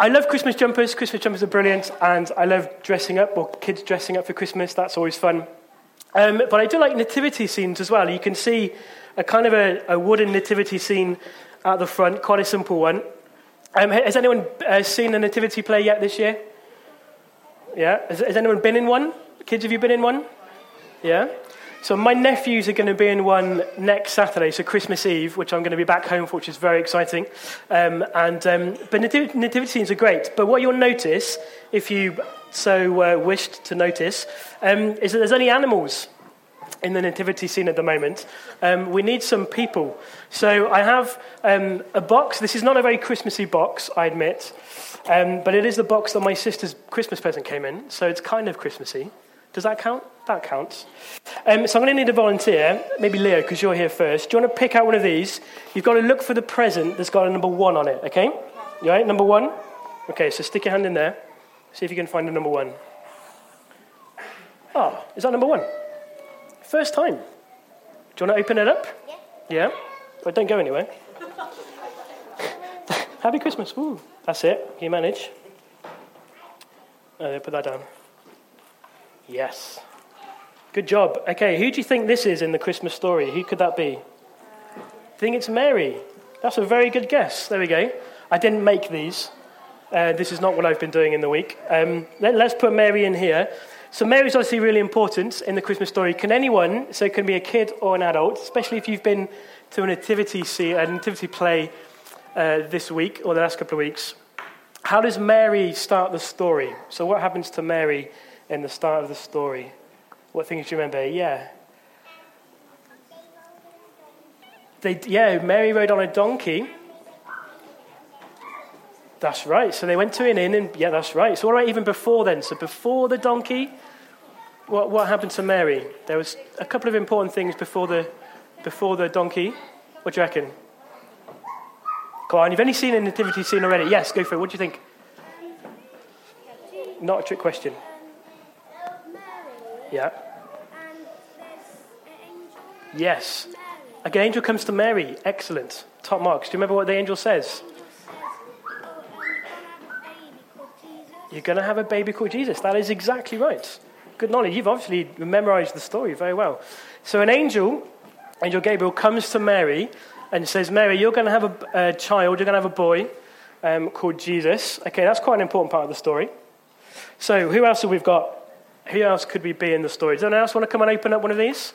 I love Christmas jumpers. Christmas jumpers are brilliant, and I love dressing up, or kids dressing up for Christmas. That's always fun. Um, but I do like nativity scenes as well. You can see a kind of a, a wooden nativity scene at the front, quite a simple one. Um, has anyone uh, seen a nativity play yet this year? Yeah? Has, has anyone been in one? Kids, have you been in one? Yeah? So my nephews are going to be in one next Saturday, so Christmas Eve, which I'm going to be back home for, which is very exciting. Um, and um, but nativity, nativity scenes are great. But what you'll notice, if you so uh, wished to notice, um, is that there's only animals in the nativity scene at the moment. Um, we need some people. So I have um, a box. This is not a very Christmassy box, I admit, um, but it is the box that my sister's Christmas present came in. So it's kind of Christmassy. Does that count? That counts. Um, so I'm going to need a volunteer, maybe Leo, because you're here first. Do you want to pick out one of these? You've got to look for the present that's got a number one on it, okay? You all right? Number one? Okay, so stick your hand in there. See if you can find a number one. Oh, is that number one? First time. Do you want to open it up? Yeah. Yeah? But don't go anywhere. Happy Christmas. Ooh, that's it. Can You manage. Uh, put that down. Yes. Good job. Okay, who do you think this is in the Christmas story? Who could that be? I think it's Mary. That's a very good guess. There we go. I didn't make these. Uh, this is not what I've been doing in the week. Um, let, us put Mary in here. So Mary's obviously really important in the Christmas story. Can anyone, so it can be a kid or an adult, especially if you've been to a nativity, see, a nativity play uh, this week or the last couple of weeks, how does Mary start the story? So what happens to Mary in the start of the story? What things do you remember? Yeah. They, yeah, Mary rode on a donkey. That's right. So they went to an inn, and yeah, that's right. So what about even before then? So before the donkey, what, what happened to Mary? There was a couple of important things before the, before the donkey. What do you reckon? Go on. You've only seen a nativity scene already. Yes, go for it. What do you think? Not a trick question. Yeah. Yes. An angel comes to Mary. Excellent. Top marks. Do you remember what the angel says? You're going to have a baby called Jesus. That is exactly right. Good knowledge. You've obviously memorized the story very well. So, an angel, Angel Gabriel, comes to Mary and says, Mary, you're going to have a, a child, you're going to have a boy um, called Jesus. Okay, that's quite an important part of the story. So, who else have we got? Who else could we be in the story? Does anyone else want to come and open up one of these?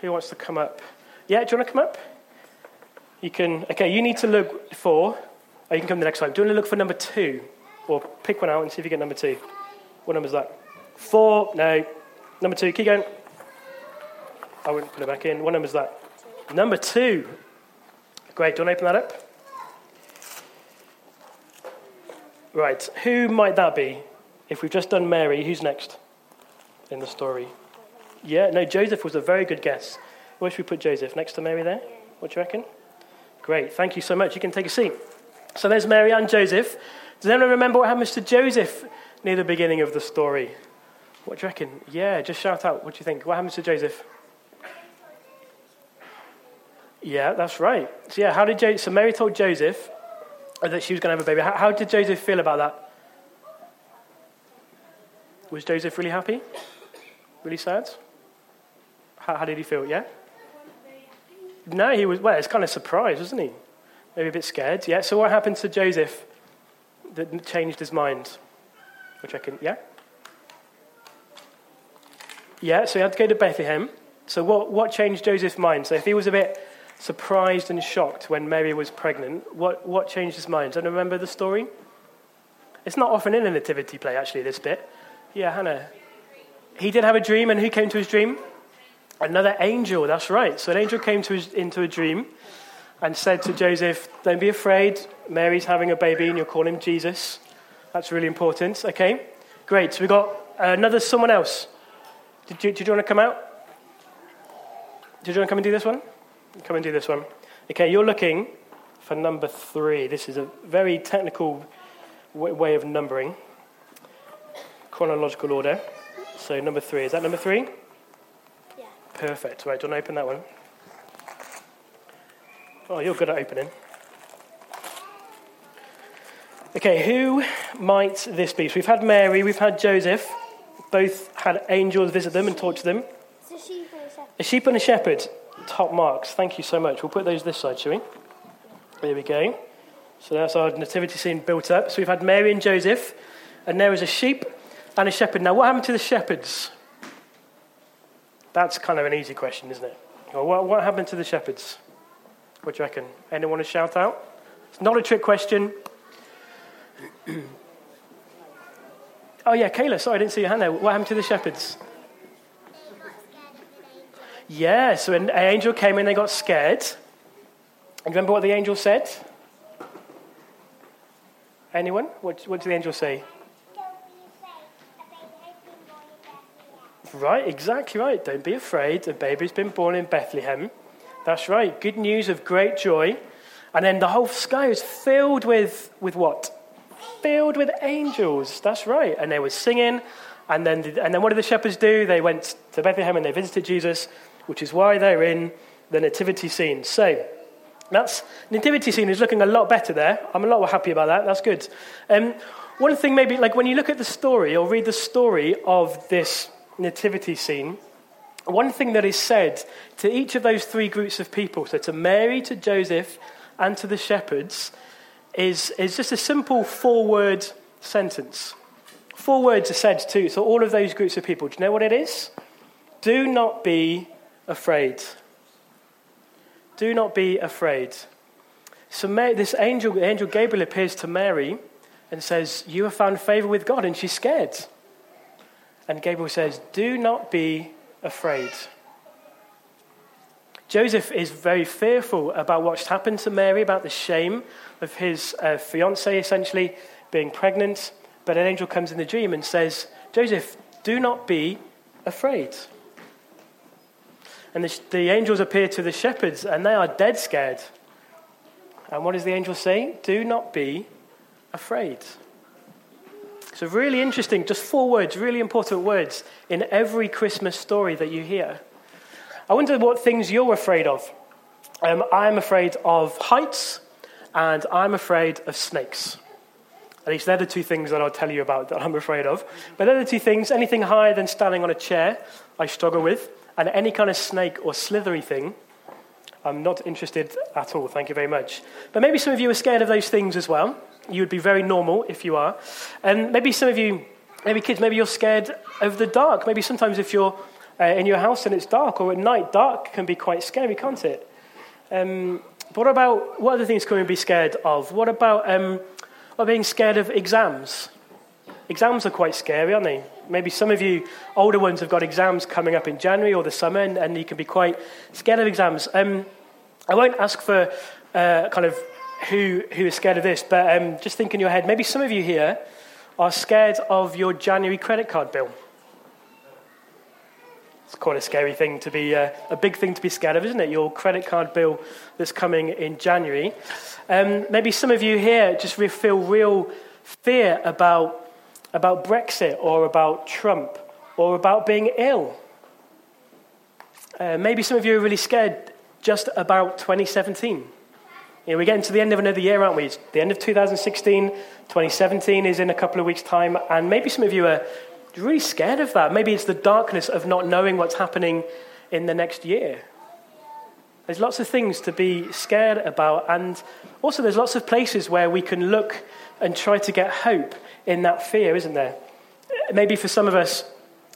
Who wants to come up? Yeah, do you want to come up? You can, okay, you need to look for, oh, you can come the next time. Do you want to look for number two? Or pick one out and see if you get number two. What number is that? Four, no. Number two, keep going. I wouldn't put it back in. What number is that? Number two. Great, do you want to open that up? Right, who might that be? If we've just done Mary, who's next in the story? Yeah, no, Joseph was a very good guess. Where should we put Joseph? Next to Mary there? What do you reckon? Great, thank you so much. You can take a seat. So there's Mary and Joseph. Does anyone remember what happens to Joseph near the beginning of the story? What do you reckon? Yeah, just shout out. What do you think? What happens to Joseph? Yeah, that's right. So yeah, how did jo- so Mary told Joseph that she was going to have a baby. How, how did Joseph feel about that? Was Joseph really happy? Really sad? How, how did he feel? Yeah. No, he was. Well, it's kind of surprised, wasn't he? Maybe a bit scared. Yeah. So what happened to Joseph that changed his mind? Which I can. Yeah. Yeah. So he had to go to Bethlehem. So what what changed Joseph's mind? So if he was a bit surprised and shocked when Mary was pregnant, what what changed his mind? Do you remember the story? It's not often in a nativity play, actually. This bit. Yeah, Hannah. He did have a dream, and who came to his dream? Another angel, that's right. So an angel came to his, into a dream and said to Joseph, Don't be afraid. Mary's having a baby, and you'll call him Jesus. That's really important. Okay, great. So we've got another someone else. Did you, did you want to come out? Did you want to come and do this one? Come and do this one. Okay, you're looking for number three. This is a very technical way of numbering, chronological order. So number three. Is that number three? Yeah. Perfect. Right, do you want to open that one? Oh, you're good at opening. Okay, who might this be? So we've had Mary, we've had Joseph. Both had angels visit them and talk to them. It's a sheep and a shepherd. A sheep and a shepherd. Top marks. Thank you so much. We'll put those this side, shall we? There we go. So that's our nativity scene built up. So we've had Mary and Joseph, and there is a sheep and a shepherd. Now, what happened to the shepherds? That's kind of an easy question, isn't it? What, what happened to the shepherds? What do you reckon? Anyone want to shout out? It's not a trick question. oh, yeah, Kayla, sorry, I didn't see your hand there. What happened to the shepherds? Yeah, so an angel came in, they got scared. And remember what the angel said? Anyone? What, what did the angel say? Right, exactly right. Don't be afraid. A baby's been born in Bethlehem. That's right. Good news of great joy. And then the whole sky was filled with, with what? Filled with angels. That's right. And they were singing. And then, and then what did the shepherds do? They went to Bethlehem and they visited Jesus, which is why they're in the nativity scene. So, that's nativity scene is looking a lot better there. I'm a lot more happy about that. That's good. Um, one thing, maybe, like when you look at the story or read the story of this nativity scene, one thing that is said to each of those three groups of people, so to Mary, to Joseph, and to the shepherds, is, is just a simple four word sentence. Four words are said to so all of those groups of people. Do you know what it is? Do not be afraid. Do not be afraid. So Mary, this angel, angel Gabriel appears to Mary and says, You have found favor with God, and she's scared. And Gabriel says, Do not be afraid. Joseph is very fearful about what's happened to Mary, about the shame of his uh, fiancee essentially being pregnant. But an angel comes in the dream and says, Joseph, do not be afraid. And the, the angels appear to the shepherds, and they are dead scared. And what does the angel say? Do not be afraid. So, really interesting, just four words, really important words in every Christmas story that you hear. I wonder what things you're afraid of. Um, I'm afraid of heights, and I'm afraid of snakes. At least they're the two things that I'll tell you about that I'm afraid of. But they're the two things anything higher than standing on a chair, I struggle with, and any kind of snake or slithery thing, I'm not interested at all. Thank you very much. But maybe some of you are scared of those things as well. You would be very normal if you are. And maybe some of you, maybe kids, maybe you're scared of the dark. Maybe sometimes if you're uh, in your house and it's dark or at night, dark can be quite scary, can't it? Um, what about, what other things can we be scared of? What about, um, what being scared of exams? Exams are quite scary, aren't they? Maybe some of you older ones have got exams coming up in January or the summer, and, and you can be quite scared of exams. Um, I won't ask for uh, kind of who, who is scared of this, but um, just think in your head, maybe some of you here are scared of your January credit card bill. It's quite a scary thing to be, uh, a big thing to be scared of, isn't it? Your credit card bill that's coming in January. Um, maybe some of you here just feel real fear about, about Brexit or about Trump or about being ill. Uh, maybe some of you are really scared just about 2017. You know, we're getting to the end of another year, aren't we? It's the end of 2016, 2017 is in a couple of weeks' time, and maybe some of you are really scared of that. Maybe it's the darkness of not knowing what's happening in the next year. There's lots of things to be scared about, and also there's lots of places where we can look and try to get hope in that fear, isn't there? Maybe for some of us,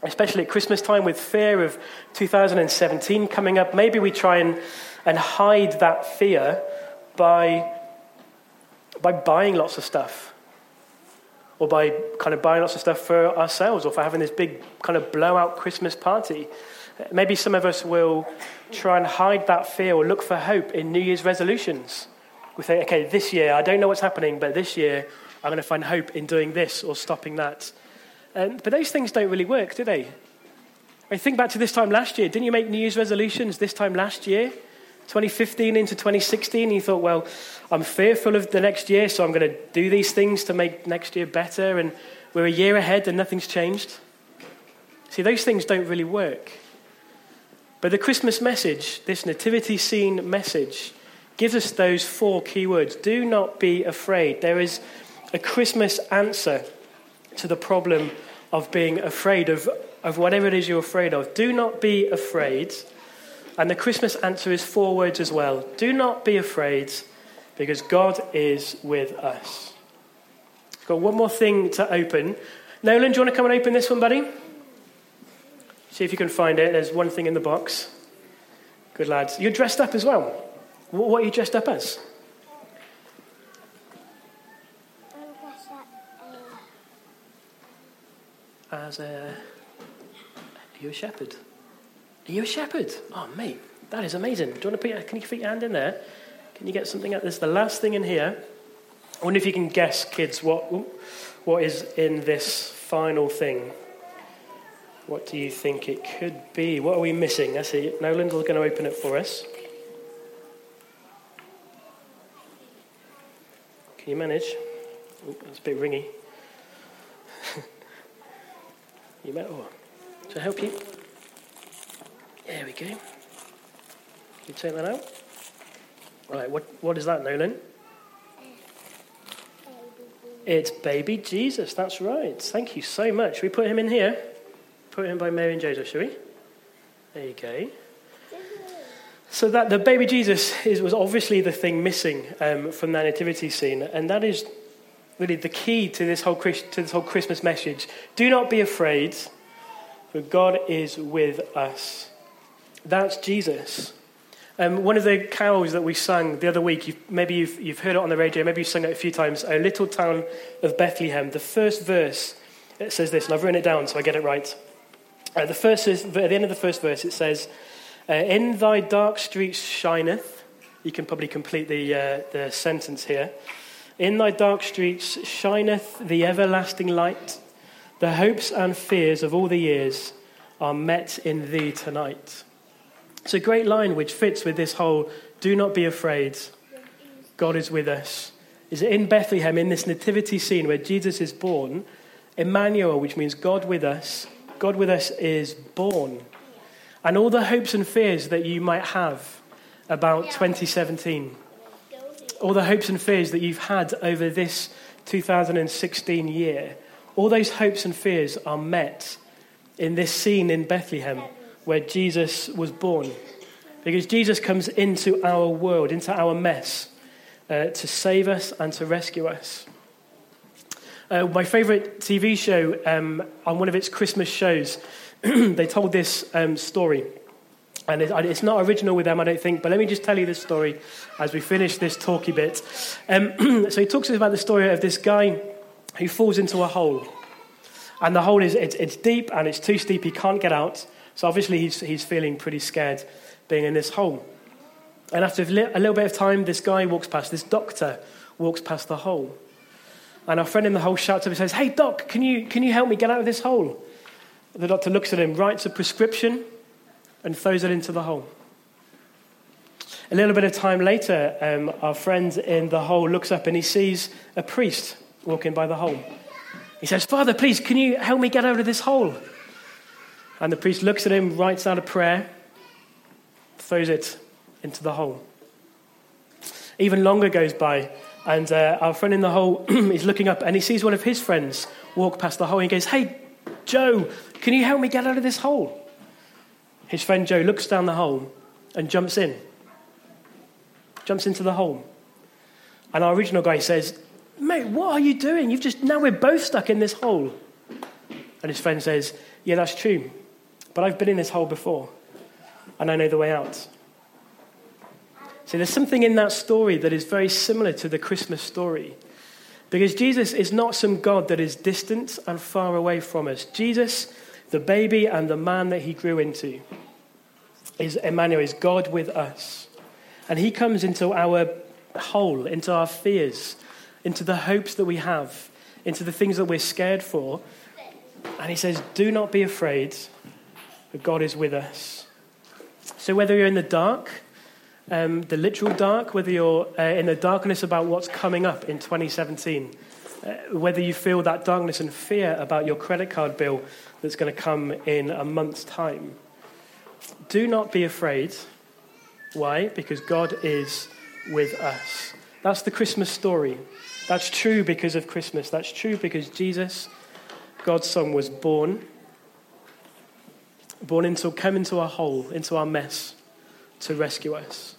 especially at Christmas time, with fear of 2017 coming up, maybe we try and, and hide that fear by, by buying lots of stuff or by kind of buying lots of stuff for ourselves or for having this big kind of blowout Christmas party. Maybe some of us will try and hide that fear or look for hope in New Year's resolutions. We think, okay, this year, I don't know what's happening, but this year, I'm going to find hope in doing this or stopping that. Um, but those things don't really work, do they? I mean, think back to this time last year. Didn't you make New Year's resolutions this time last year? 2015 into 2016, you thought, well, I'm fearful of the next year, so I'm going to do these things to make next year better. And we're a year ahead and nothing's changed. See, those things don't really work. But the Christmas message, this nativity scene message, gives us those four key words. Do not be afraid. There is a Christmas answer to the problem of being afraid of, of whatever it is you're afraid of. Do not be afraid. And the Christmas answer is four words as well. Do not be afraid because God is with us. Got one more thing to open. Nolan, do you want to come and open this one, buddy? See if you can find it. There's one thing in the box. Good lads. You're dressed up as well. What are you dressed up as? As a. Are you a shepherd? Are you a shepherd? Oh, mate, that is amazing. Do you want to put can you put your hand in there? Can you get something out? This the last thing in here. I wonder if you can guess, kids, what, what is in this final thing. What do you think it could be? What are we missing? I see. Nolan's going to open it for us. Can you manage? Oh, it's a bit ringy. you might. Oh, to help you. There we go. Can you take that out? Right. What What is that, Nolan? It's baby Jesus. That's right. Thank you so much. We put him in here? Put him by Mary and Joseph, shall we? There you go. So that the baby Jesus is, was obviously the thing missing um, from that nativity scene, and that is really the key to this whole to this whole Christmas message. Do not be afraid, for God is with us. That's Jesus. Um, one of the carols that we sang the other week, you've, maybe you've, you've heard it on the radio, maybe you've sung it a few times, O Little Town of Bethlehem. The first verse, it says this, and I've written it down so I get it right. Uh, the first is, at the end of the first verse, it says, uh, In thy dark streets shineth, you can probably complete the, uh, the sentence here. In thy dark streets shineth the everlasting light. The hopes and fears of all the years are met in thee tonight. It's a great line which fits with this whole do not be afraid, God is with us. Is it in Bethlehem, in this nativity scene where Jesus is born, Emmanuel, which means God with us, God with us is born. And all the hopes and fears that you might have about 2017, all the hopes and fears that you've had over this 2016 year, all those hopes and fears are met in this scene in Bethlehem where Jesus was born. Because Jesus comes into our world, into our mess, uh, to save us and to rescue us. Uh, my favourite TV show, um, on one of its Christmas shows, they told this um, story. And it, it's not original with them, I don't think, but let me just tell you this story as we finish this talky bit. Um, so he talks about the story of this guy who falls into a hole. And the hole is it's, it's deep and it's too steep, he can't get out. So obviously he's, he's feeling pretty scared being in this hole. And after a little bit of time, this guy walks past, this doctor walks past the hole. And our friend in the hole shouts up and says, Hey, doc, can you, can you help me get out of this hole? The doctor looks at him, writes a prescription, and throws it into the hole. A little bit of time later, um, our friend in the hole looks up and he sees a priest walking by the hole. He says, Father, please, can you help me get out of this hole? And the priest looks at him, writes out a prayer, throws it into the hole. Even longer goes by, and uh, our friend in the hole is looking up and he sees one of his friends walk past the hole. And he goes, Hey, Joe, can you help me get out of this hole? His friend Joe looks down the hole and jumps in. Jumps into the hole. And our original guy says, Mate, what are you doing? You've just, now we're both stuck in this hole. And his friend says, Yeah, that's true. But I've been in this hole before. And I know the way out. See, there's something in that story that is very similar to the Christmas story. Because Jesus is not some God that is distant and far away from us. Jesus, the baby and the man that he grew into, is Emmanuel, is God with us. And he comes into our hole, into our fears, into the hopes that we have, into the things that we're scared for. And he says, Do not be afraid, God is with us. So whether you're in the dark, um, the literal dark, whether you're uh, in the darkness about what's coming up in 2017, uh, whether you feel that darkness and fear about your credit card bill that's going to come in a month's time. Do not be afraid. Why? Because God is with us. That's the Christmas story. That's true because of Christmas. That's true because Jesus, God's Son, was born. Born into, come into our hole, into our mess to rescue us.